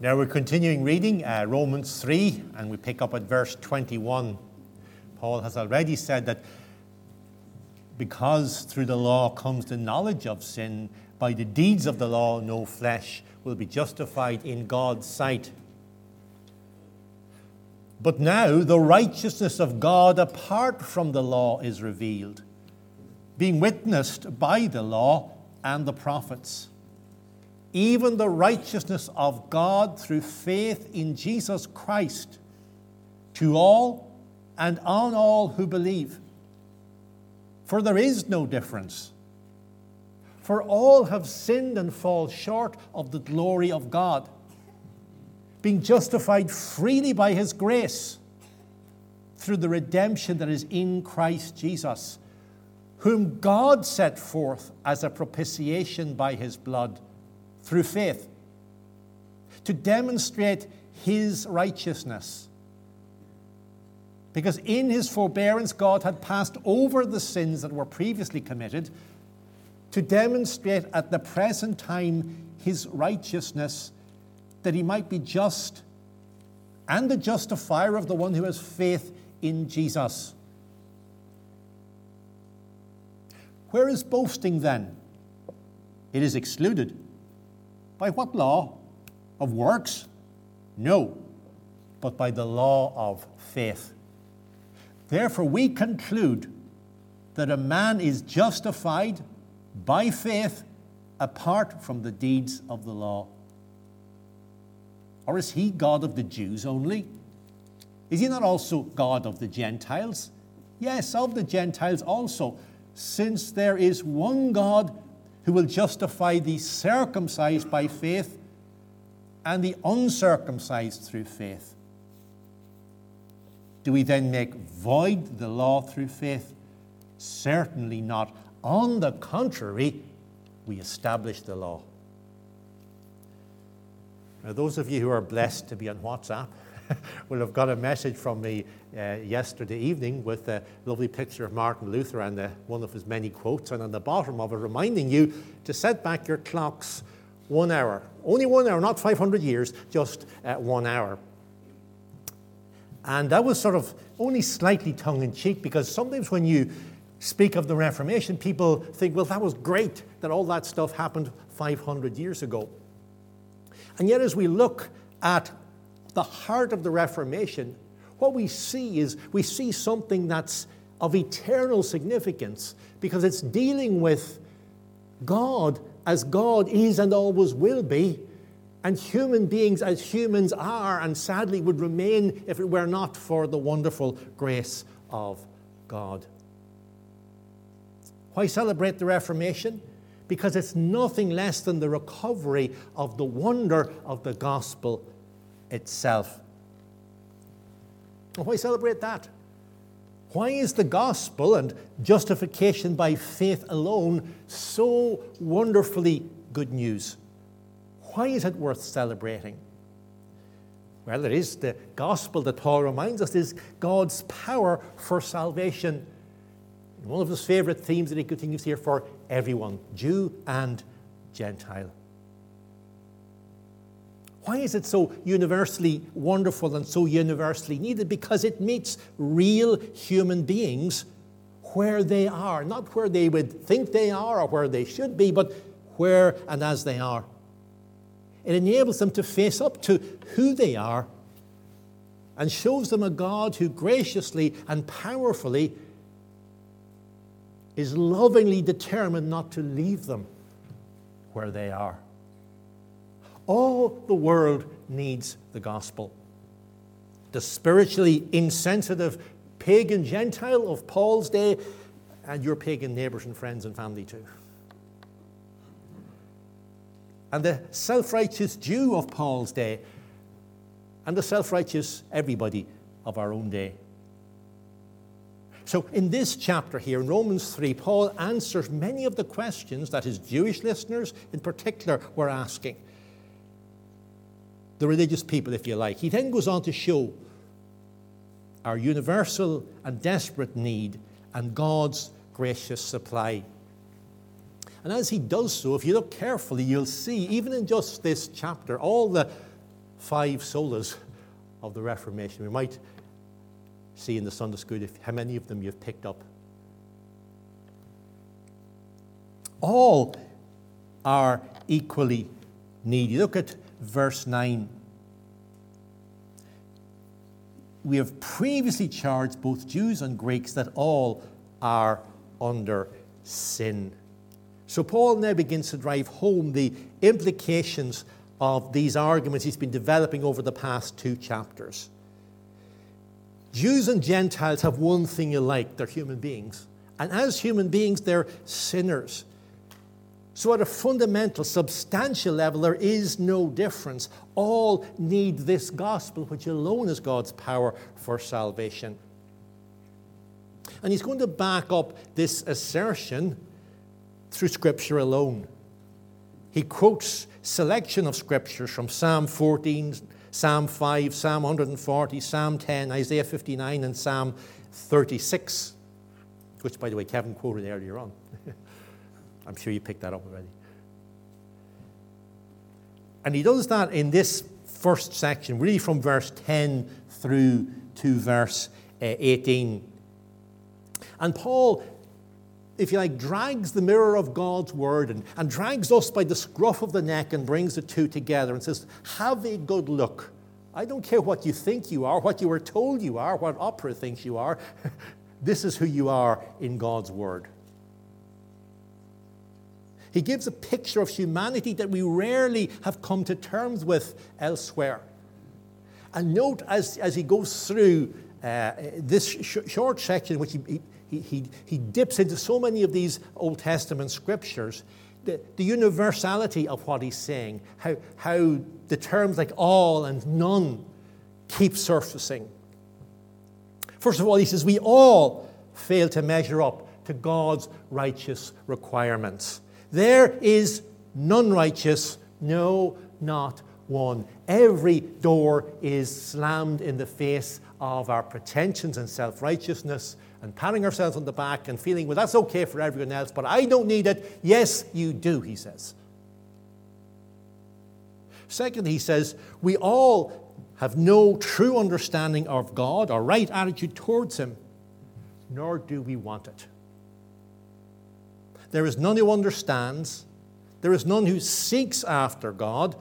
Now we're continuing reading uh, Romans 3, and we pick up at verse 21. Paul has already said that because through the law comes the knowledge of sin, by the deeds of the law, no flesh will be justified in God's sight. But now the righteousness of God apart from the law is revealed, being witnessed by the law and the prophets even the righteousness of God through faith in Jesus Christ to all and on all who believe. For there is no difference. For all have sinned and fall short of the glory of God, being justified freely by His grace through the redemption that is in Christ Jesus, whom God set forth as a propitiation by His blood through faith to demonstrate his righteousness. Because in his forbearance, God had passed over the sins that were previously committed to demonstrate at the present time his righteousness, that he might be just and the justifier of the one who has faith in Jesus. Where is boasting then? It is excluded. By what law? Of works? No, but by the law of faith. Therefore, we conclude that a man is justified by faith apart from the deeds of the law. Or is he God of the Jews only? Is he not also God of the Gentiles? Yes, of the Gentiles also, since there is one God who will justify the circumcised by faith and the uncircumcised through faith. Do we then make void the law through faith? Certainly not. On the contrary, we establish the law. Now, those of you who are blessed to be on WhatsApp, will have got a message from me uh, yesterday evening with a lovely picture of Martin Luther and uh, one of his many quotes, and on the bottom of it, reminding you to set back your clocks one hour. Only one hour, not 500 years, just uh, one hour. And that was sort of only slightly tongue in cheek because sometimes when you speak of the Reformation, people think, well, that was great that all that stuff happened 500 years ago. And yet, as we look at the heart of the Reformation, what we see is we see something that's of eternal significance because it's dealing with God as God is and always will be, and human beings as humans are and sadly would remain if it were not for the wonderful grace of God. Why celebrate the Reformation? Because it's nothing less than the recovery of the wonder of the gospel itself. Why celebrate that? Why is the gospel and justification by faith alone so wonderfully good news? Why is it worth celebrating? Well, it is the gospel that Paul reminds us is God's power for salvation. One of his favorite themes that he continues here for everyone, Jew and Gentile. Why is it so universally wonderful and so universally needed? Because it meets real human beings where they are, not where they would think they are or where they should be, but where and as they are. It enables them to face up to who they are and shows them a God who graciously and powerfully is lovingly determined not to leave them where they are. All the world needs the gospel. The spiritually insensitive pagan Gentile of Paul's day, and your pagan neighbors and friends and family too. And the self righteous Jew of Paul's day, and the self righteous everybody of our own day. So, in this chapter here, in Romans 3, Paul answers many of the questions that his Jewish listeners in particular were asking the religious people, if you like. He then goes on to show our universal and desperate need and God's gracious supply. And as he does so, if you look carefully, you'll see, even in just this chapter, all the five solas of the Reformation. We might see in the Sunday school if, how many of them you've picked up. All are equally needy. Look at verse 9. We have previously charged both Jews and Greeks that all are under sin. So Paul now begins to drive home the implications of these arguments he's been developing over the past two chapters. Jews and Gentiles have one thing alike they're human beings. And as human beings, they're sinners. So, at a fundamental, substantial level, there is no difference. All need this gospel, which alone is God's power for salvation. And he's going to back up this assertion through Scripture alone. He quotes selection of scriptures from Psalm 14, Psalm 5, Psalm 140, Psalm 10, Isaiah 59, and Psalm 36, which, by the way, Kevin quoted earlier on. I'm sure you picked that up already. And he does that in this first section, really from verse 10 through to verse uh, 18. And Paul if you like, drags the mirror of God's word and, and drags us by the scruff of the neck and brings the two together and says, Have a good look. I don't care what you think you are, what you were told you are, what Oprah thinks you are. this is who you are in God's word. He gives a picture of humanity that we rarely have come to terms with elsewhere. And note as, as he goes through uh, this sh- short section, which he, he he, he, dips into so many of these Old Testament scriptures, the, the universality of what he's saying, how, how the terms like all and none keep surfacing. First of all, he says, We all fail to measure up to God's righteous requirements. There is none righteous, no, not one. Every door is slammed in the face of our pretensions and self righteousness and patting ourselves on the back and feeling, well, that's okay for everyone else, but I don't need it. Yes, you do, he says. Second, he says, we all have no true understanding of God or right attitude towards him, nor do we want it. There is none who understands, there is none who seeks after God.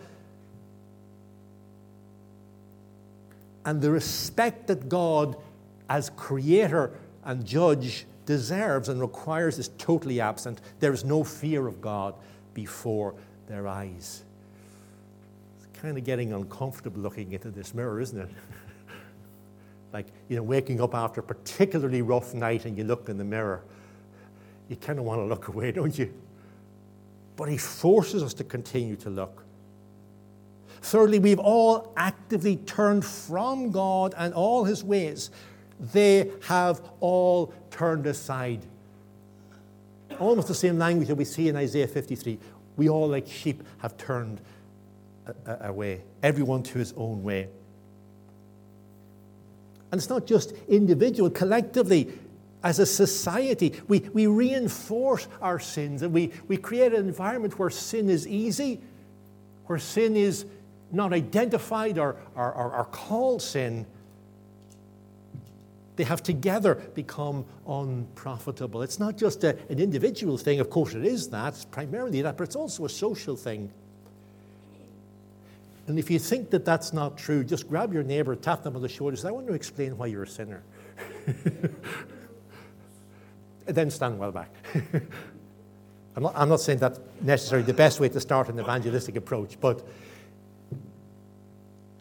And the respect that God, as creator, and judge deserves and requires is totally absent. There is no fear of God before their eyes. It's kind of getting uncomfortable looking into this mirror, isn't it? like, you know, waking up after a particularly rough night and you look in the mirror, you kind of want to look away, don't you? But he forces us to continue to look. Thirdly, we've all actively turned from God and all his ways they have all turned aside. Almost the same language that we see in Isaiah 53. We all, like sheep, have turned uh, uh, away, everyone to his own way. And it's not just individual, collectively, as a society, we, we reinforce our sins and we, we create an environment where sin is easy, where sin is not identified or, or, or, or called sin, they have together become unprofitable. It's not just a, an individual thing, of course, it is that, it's primarily that, but it's also a social thing. And if you think that that's not true, just grab your neighbor, tap them on the shoulder, say, I want to explain why you're a sinner. then stand well back. I'm, not, I'm not saying that's necessarily the best way to start an evangelistic approach, but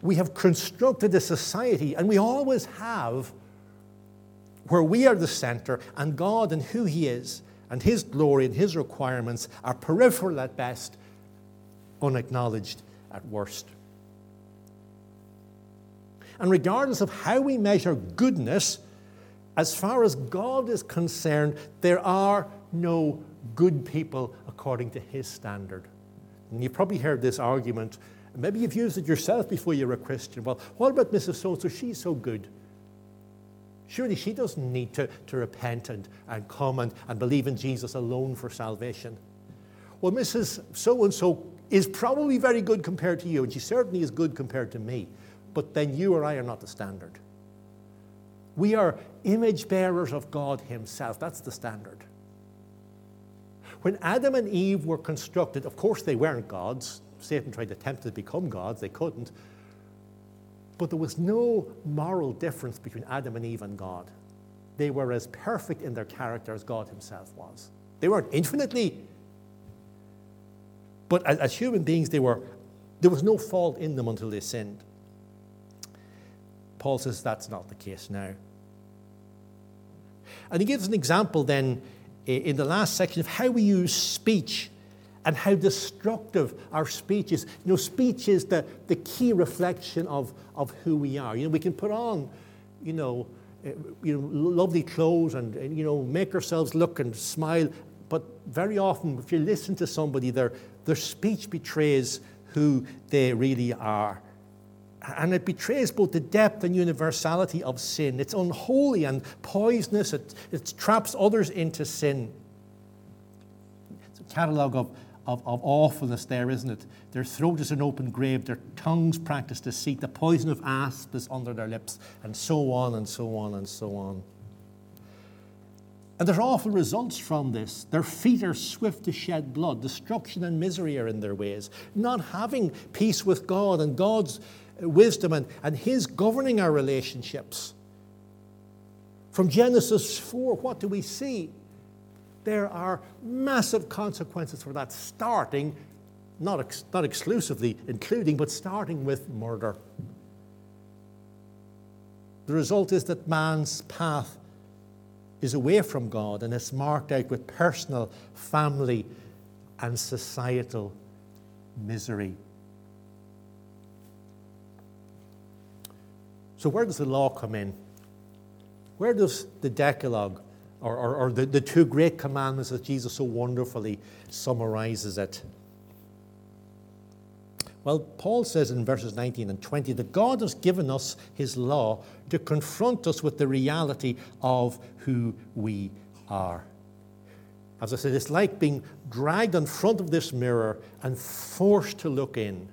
we have constructed a society, and we always have, where we are the center and God and who He is and His glory and His requirements are peripheral at best, unacknowledged at worst. And regardless of how we measure goodness, as far as God is concerned, there are no good people according to His standard. And you've probably heard this argument. Maybe you've used it yourself before you were a Christian. Well, what about Mrs. So and so? She's so good. Surely she doesn't need to, to repent and, and come and, and believe in Jesus alone for salvation. Well, Mrs. So and so is probably very good compared to you, and she certainly is good compared to me, but then you or I are not the standard. We are image bearers of God Himself. That's the standard. When Adam and Eve were constructed, of course they weren't gods. Satan tried to tempt them to become gods, they couldn't. But there was no moral difference between Adam and Eve and God. They were as perfect in their character as God Himself was. They weren't infinitely, but as, as human beings, they were, there was no fault in them until they sinned. Paul says that's not the case now. And he gives an example then in the last section of how we use speech and how destructive our speech is. You know, speech is the, the key reflection of, of who we are. You know, we can put on, you know, uh, you know, lovely clothes and, and, you know, make ourselves look and smile. But very often, if you listen to somebody, their, their speech betrays who they really are. And it betrays both the depth and universality of sin. It's unholy and poisonous. It, it traps others into sin. It's a catalogue of, of, of awfulness there, isn't it? Their throat is an open grave. Their tongues practice deceit. The poison of asp is under their lips, and so on and so on and so on. And there's awful results from this. Their feet are swift to shed blood. Destruction and misery are in their ways. Not having peace with God and God's wisdom and, and His governing our relationships. From Genesis 4, what do we see? There are massive consequences for that, starting, not, ex- not exclusively including, but starting with murder. The result is that man's path is away from God and it's marked out with personal, family, and societal misery. So, where does the law come in? Where does the Decalogue or, or, or the, the two great commandments that Jesus so wonderfully summarizes it? Well, Paul says in verses 19 and 20 that God has given us his law to confront us with the reality of who we are. As I said, it's like being dragged in front of this mirror and forced to look in.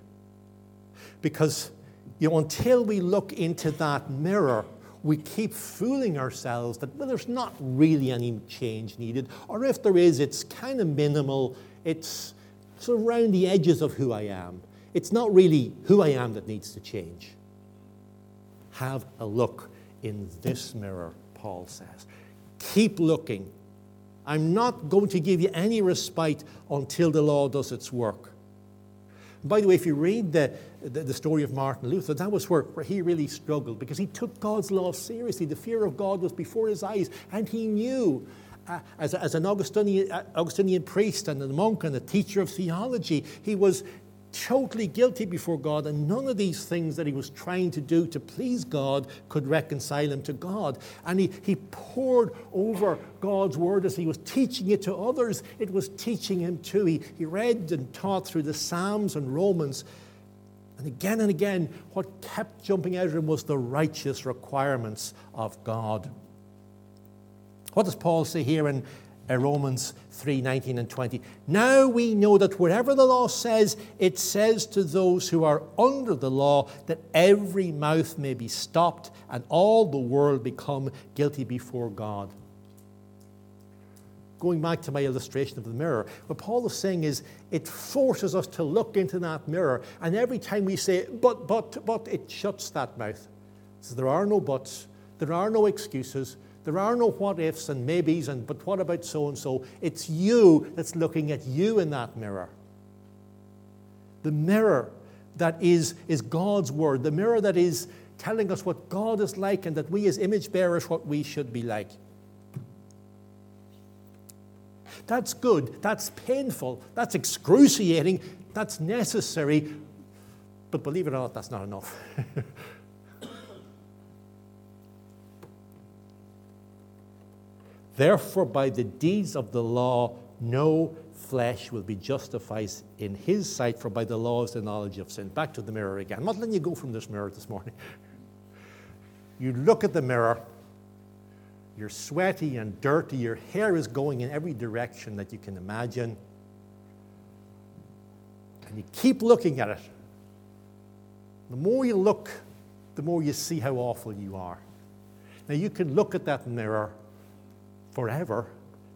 Because you know, until we look into that mirror, we keep fooling ourselves that, well, there's not really any change needed, or if there is, it's kind of minimal. It's, sort of around the edges of who I am. It's not really who I am that needs to change. Have a look in this mirror, Paul says. Keep looking. I'm not going to give you any respite until the law does its work. By the way, if you read the, the, the, story of Martin Luther, that was where, where he really struggled because he took God's law seriously. The fear of God was before his eyes, and he knew. Uh, as, as an Augustinian, uh, Augustinian priest and a monk and a teacher of theology, he was totally guilty before God, and none of these things that he was trying to do to please God could reconcile him to God. And he, he pored over God's word as he was teaching it to others, it was teaching him too. He, he read and taught through the Psalms and Romans. And again and again, what kept jumping out at him was the righteous requirements of God. What does Paul say here in Romans 3 19 and 20. Now we know that whatever the law says, it says to those who are under the law that every mouth may be stopped and all the world become guilty before God. Going back to my illustration of the mirror, what Paul is saying is it forces us to look into that mirror, and every time we say, but, but, but, it shuts that mouth. So there are no buts, there are no excuses, there are no what ifs and maybes and but what about so and so. It's you that's looking at you in that mirror. The mirror that is, is God's word, the mirror that is telling us what God is like and that we as image bearers what we should be like. That's good, that's painful, that's excruciating, that's necessary, but believe it or not, that's not enough. Therefore, by the deeds of the law, no flesh will be justified in his sight, for by the law is the knowledge of sin. Back to the mirror again. I'm not letting you go from this mirror this morning. You look at the mirror, you're sweaty and dirty, your hair is going in every direction that you can imagine. And you keep looking at it. The more you look, the more you see how awful you are. Now, you can look at that mirror forever.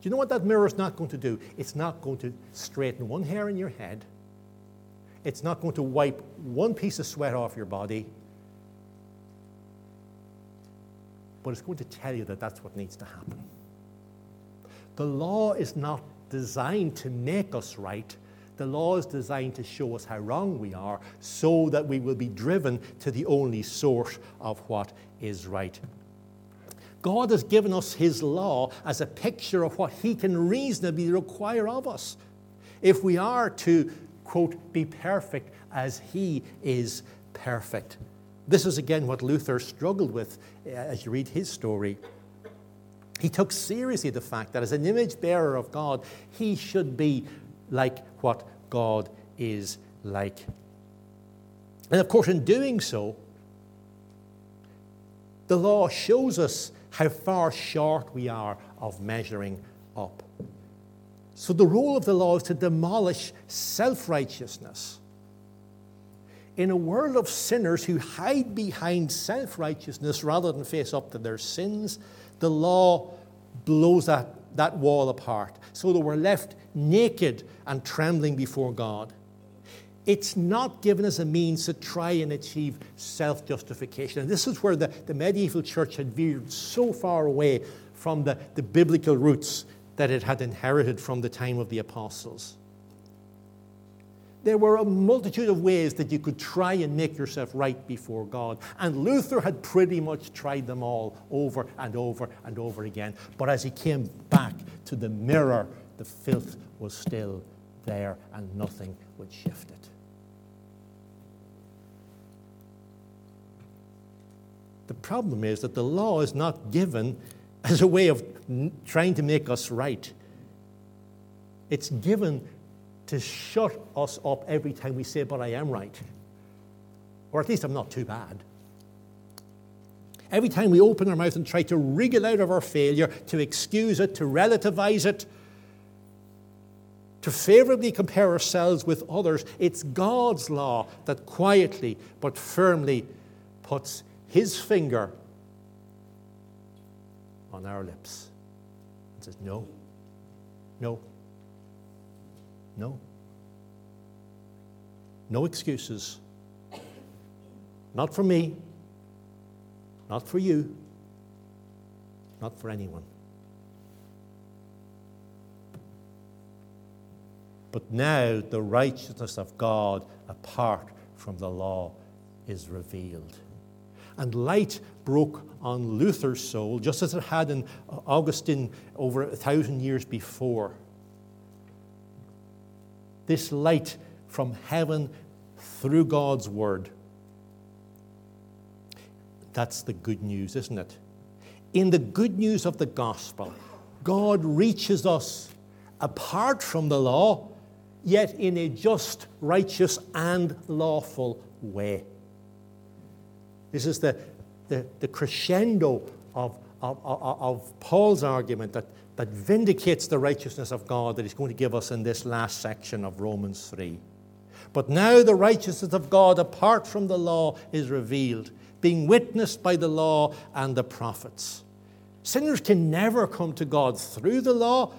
Do you know what that mirror is not going to do? It's not going to straighten one hair in your head. It's not going to wipe one piece of sweat off your body. But it's going to tell you that that's what needs to happen. The law is not designed to make us right. The law is designed to show us how wrong we are so that we will be driven to the only source of what is right. God has given us His law as a picture of what He can reasonably require of us if we are to, quote, be perfect as He is perfect. This is again what Luther struggled with uh, as you read his story. He took seriously the fact that as an image bearer of God, he should be like what God is like. And of course, in doing so, the law shows us how far short we are of measuring up. So, the role of the law is to demolish self righteousness. In a world of sinners who hide behind self righteousness rather than face up to their sins, the law blows that, that wall apart so that we're left naked and trembling before God. It's not given as a means to try and achieve self justification. And this is where the, the medieval church had veered so far away from the, the biblical roots that it had inherited from the time of the apostles. There were a multitude of ways that you could try and make yourself right before God. And Luther had pretty much tried them all over and over and over again. But as he came back to the mirror, the filth was still there and nothing would shift it. The problem is that the law is not given as a way of trying to make us right. It's given to shut us up every time we say, But I am right. Or at least I'm not too bad. Every time we open our mouth and try to wriggle out of our failure, to excuse it, to relativize it, to favorably compare ourselves with others, it's God's law that quietly but firmly puts his finger on our lips and says, No, no, no. No excuses. Not for me. Not for you. Not for anyone. But now the righteousness of God apart from the law is revealed. And light broke on Luther's soul, just as it had in Augustine over a thousand years before this light from heaven through God's word. That's the good news, isn't it? In the good news of the gospel, God reaches us apart from the law, yet in a just, righteous, and lawful way. This is the, the, the crescendo of, of, of, of Paul's argument that that vindicates the righteousness of God that he's going to give us in this last section of Romans 3. But now the righteousness of God apart from the law is revealed, being witnessed by the law and the prophets. Sinners can never come to God through the law,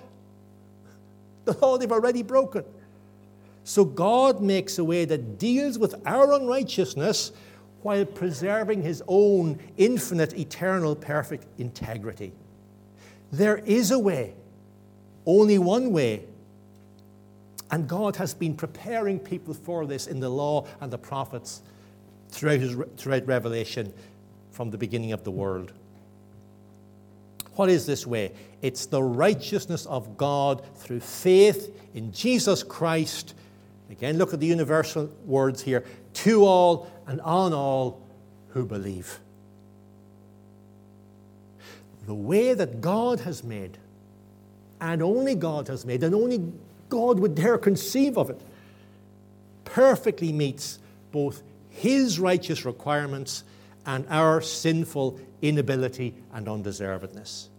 the law they've already broken. So God makes a way that deals with our unrighteousness while preserving his own infinite, eternal, perfect integrity. There is a way, only one way. And God has been preparing people for this in the law and the prophets throughout, his, throughout Revelation from the beginning of the world. What is this way? It's the righteousness of God through faith in Jesus Christ. Again, look at the universal words here to all and on all who believe the way that God has made, and only God has made, and only God would dare conceive of it, perfectly meets both His righteous requirements and our sinful inability and undeservedness.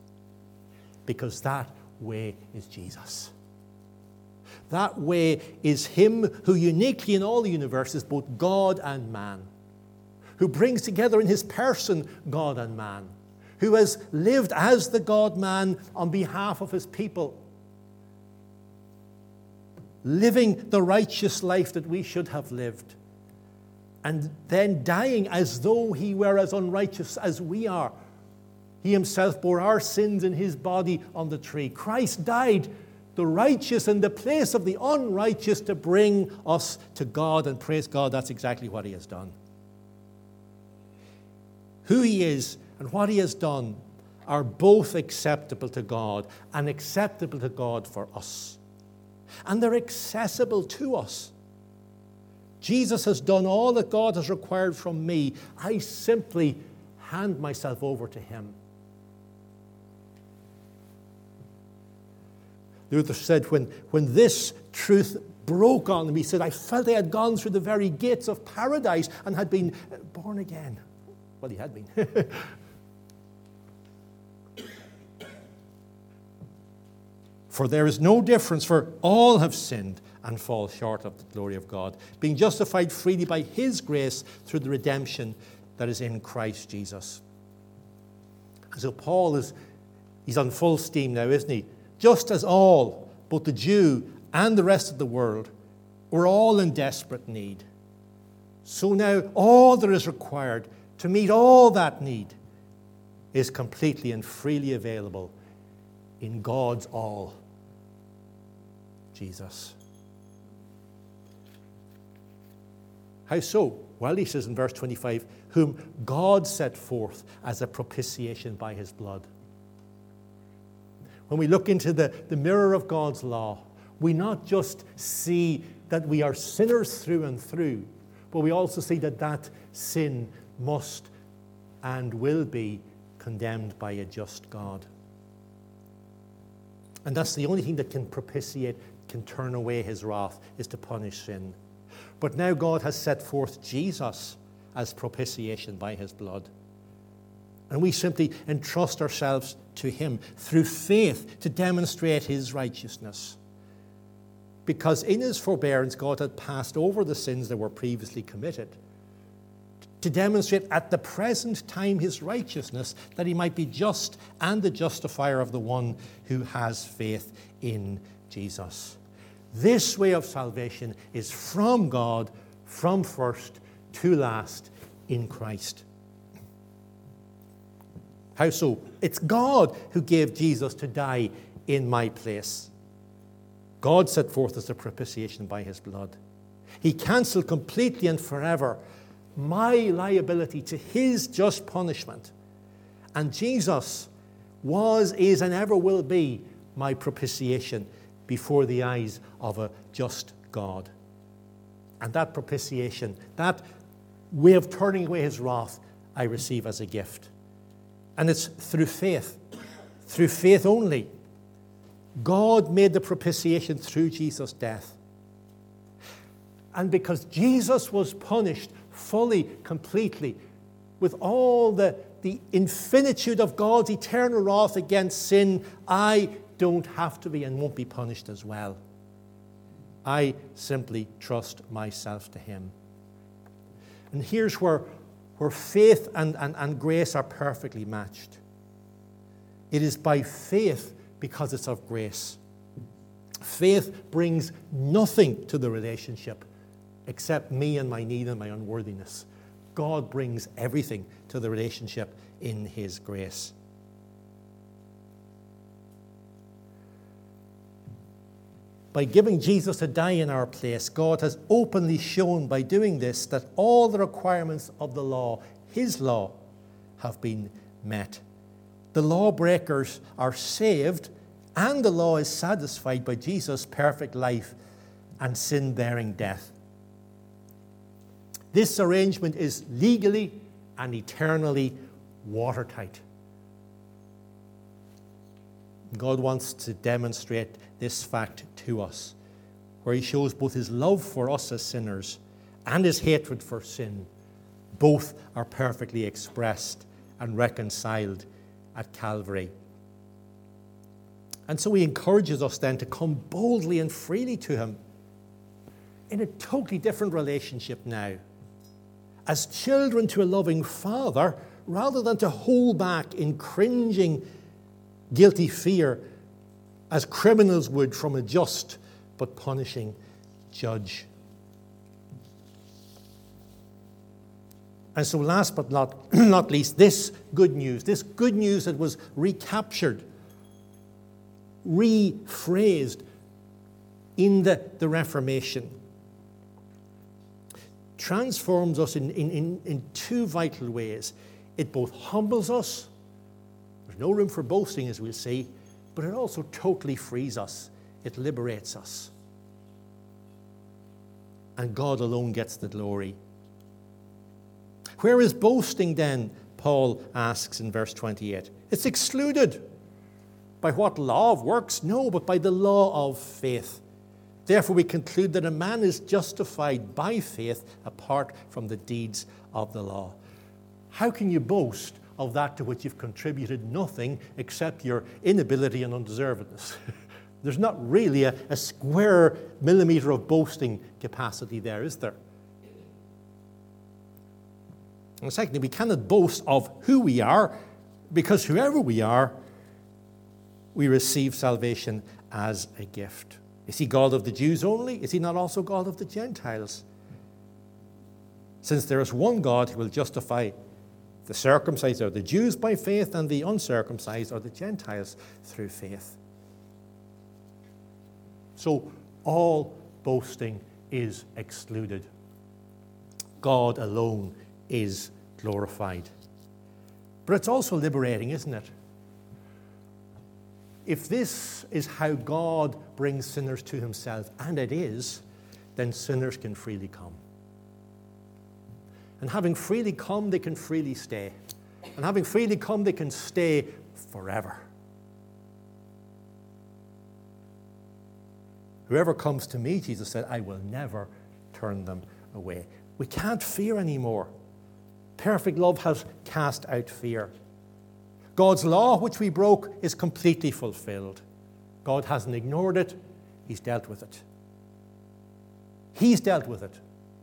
Because that way is Jesus. That way is Him who uniquely in all the universe is both God and man, who brings together in His person God and man, who has lived as the God man on behalf of His people, living the righteous life that we should have lived, and then dying as though He were as unrighteous as we are. He Himself bore our sins in His body on the tree. Christ died the righteous in the place of the unrighteous to bring us to God. And praise God, that's exactly what He has done. Who He is and what He has done are both acceptable to God and acceptable to God for us. And they're accessible to us. Jesus has done all that God has required from me. I simply hand myself over to Him. Luther said, when, when this truth broke on him, he said, I felt I had gone through the very gates of paradise and had been uh, born again. Well, he had been. for there is no difference, for all have sinned and fall short of the glory of God, being justified freely by his grace through the redemption that is in Christ Jesus. And so Paul is he's on full steam now, isn't he? just as all, both the Jew and the rest of the world, were all in desperate need. So now all that is required to meet all that need is completely and freely available in God's all, Jesus. How so? Well, he says in verse 25, whom God set forth as a propitiation by his blood when we look into the, the mirror of God's law, we not just see that we are sinners through and through, but we also see that that sin must and will be condemned by a just God. And that's the only thing that can propitiate, can turn away his wrath, is to punish sin. But now God has set forth Jesus as propitiation by his blood. And we simply entrust ourselves to Him through faith to demonstrate His righteousness. Because in His forbearance, God had passed over the sins that were previously committed to demonstrate at the present time His righteousness, that He might be just and the justifier of the one who has faith in Jesus. This way of salvation is from God, from first to last in Christ. How so? It's God who gave Jesus to die in my place. God set forth as a propitiation by his blood. He cancelled completely and forever my liability to his just punishment. And Jesus was, is, and ever will be my propitiation before the eyes of a just God. And that propitiation, that way of turning away his wrath, I receive as a gift. And it's through faith, through faith only. God made the propitiation through Jesus' death. And because Jesus was punished fully, completely, with all the, the infinitude of God's eternal wrath against sin, I don't have to be and won't be punished as well. I simply trust myself to Him. And here's where where faith and, and, and grace are perfectly matched. It is by faith because it's of grace. Faith brings nothing to the relationship except me and my need and my unworthiness. God brings everything to the relationship in His grace. By giving Jesus to die in our place, God has openly shown by doing this that all the requirements of the law, His law, have been met. The lawbreakers are saved, and the law is satisfied by Jesus' perfect life and sin bearing death. This arrangement is legally and eternally watertight. God wants to demonstrate this fact to us, where he shows both his love for us as sinners and his hatred for sin. Both are perfectly expressed and reconciled at Calvary. And so he encourages us then to come boldly and freely to him in a totally different relationship now. As children to a loving father, rather than to hold back in cringing, guilty fear, as criminals would from a just but punishing judge. And so, last but not, not least, this good news, this good news that was recaptured, rephrased in the, the Reformation, transforms us in, in, in, in two vital ways. It both humbles us, there's no room for boasting, as we'll see, but it also totally frees us, it liberates us. And God alone gets the glory. Where is boasting then? Paul asks in verse 28. It's excluded. By what law of works? No, but by the law of faith. Therefore, we conclude that a man is justified by faith apart from the deeds of the law. How can you boast of that to which you've contributed nothing except your inability and undeservedness? There's not really a, a square millimeter of boasting capacity there, is there? And secondly, we cannot boast of who we are because whoever we are, we receive salvation as a gift. Is he God of the Jews only? Is he not also God of the Gentiles? Since there is one God who will justify the circumcised or the Jews by faith, and the uncircumcised or the Gentiles through faith. So all boasting is excluded. God alone is glorified. But it's also liberating, isn't it? If this is how God brings sinners to himself, and it is, then sinners can freely come. And having freely come, they can freely stay. And having freely come, they can stay forever. Whoever comes to me, Jesus said, I will never turn them away. We can't fear anymore. Perfect love has cast out fear. God's law, which we broke, is completely fulfilled. God hasn't ignored it, He's dealt with it. He's dealt with it,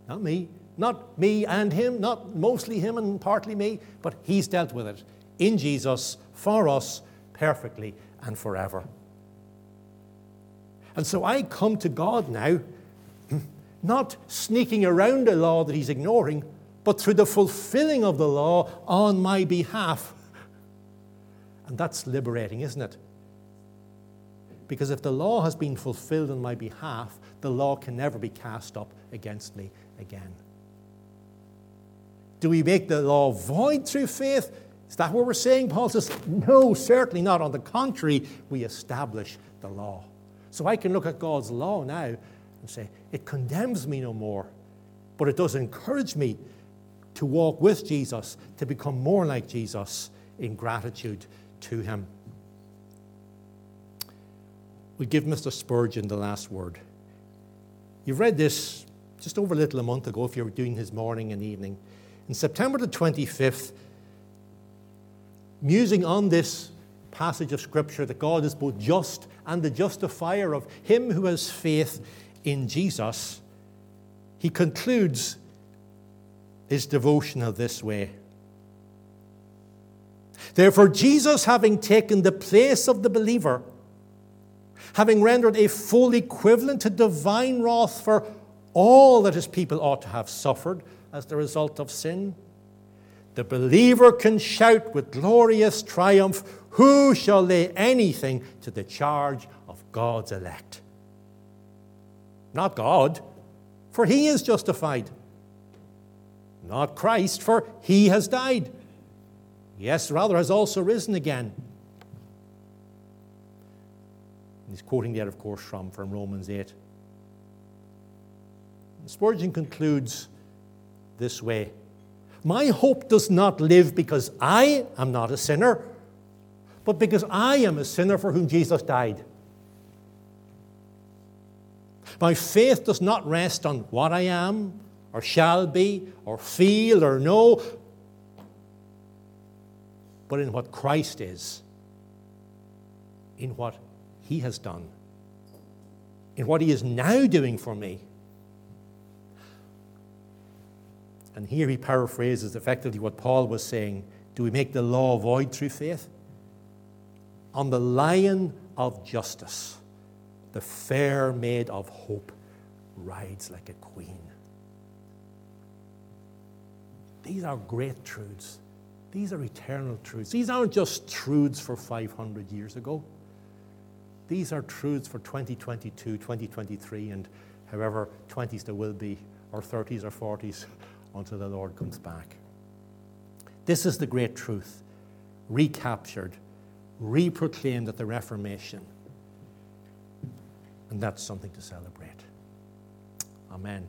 not me. Not me and Him, not mostly Him and partly me, but He's dealt with it in Jesus for us perfectly and forever. And so I come to God now, not sneaking around a law that He's ignoring, but through the fulfilling of the law on my behalf. And that's liberating, isn't it? Because if the law has been fulfilled on my behalf, the law can never be cast up against me again. Do we make the law void through faith? Is that what we're saying? Paul says, no, certainly not. On the contrary, we establish the law. So I can look at God's law now and say, it condemns me no more, but it does encourage me to walk with Jesus, to become more like Jesus in gratitude to him. We give Mr. Spurgeon the last word. You've read this just over a little a month ago if you were doing his morning and evening. In September the 25th, musing on this passage of Scripture that God is both just and the justifier of him who has faith in Jesus, he concludes his devotional this way. Therefore, Jesus, having taken the place of the believer, having rendered a full equivalent to divine wrath for all that his people ought to have suffered as the result of sin, the believer can shout with glorious triumph, Who shall lay anything to the charge of God's elect? Not God, for he is justified not Christ, for he has died. Yes, rather, has also risen again. He's quoting there, of course, from, from Romans 8. Spurgeon concludes this way My hope does not live because I am not a sinner, but because I am a sinner for whom Jesus died. My faith does not rest on what I am or shall be, or feel, or know, but in what Christ is, in what he has done, in what he is now doing for me. And here he paraphrases effectively what Paul was saying Do we make the law void through faith? On the lion of justice, the fair maid of hope rides like a queen. These are great truths. These are eternal truths. These aren't just truths for 500 years ago. These are truths for 2022, 2023, and however 20s there will be, or 30s or 40s, until the Lord comes back. This is the great truth, recaptured, reproclaimed at the Reformation. And that's something to celebrate. Amen.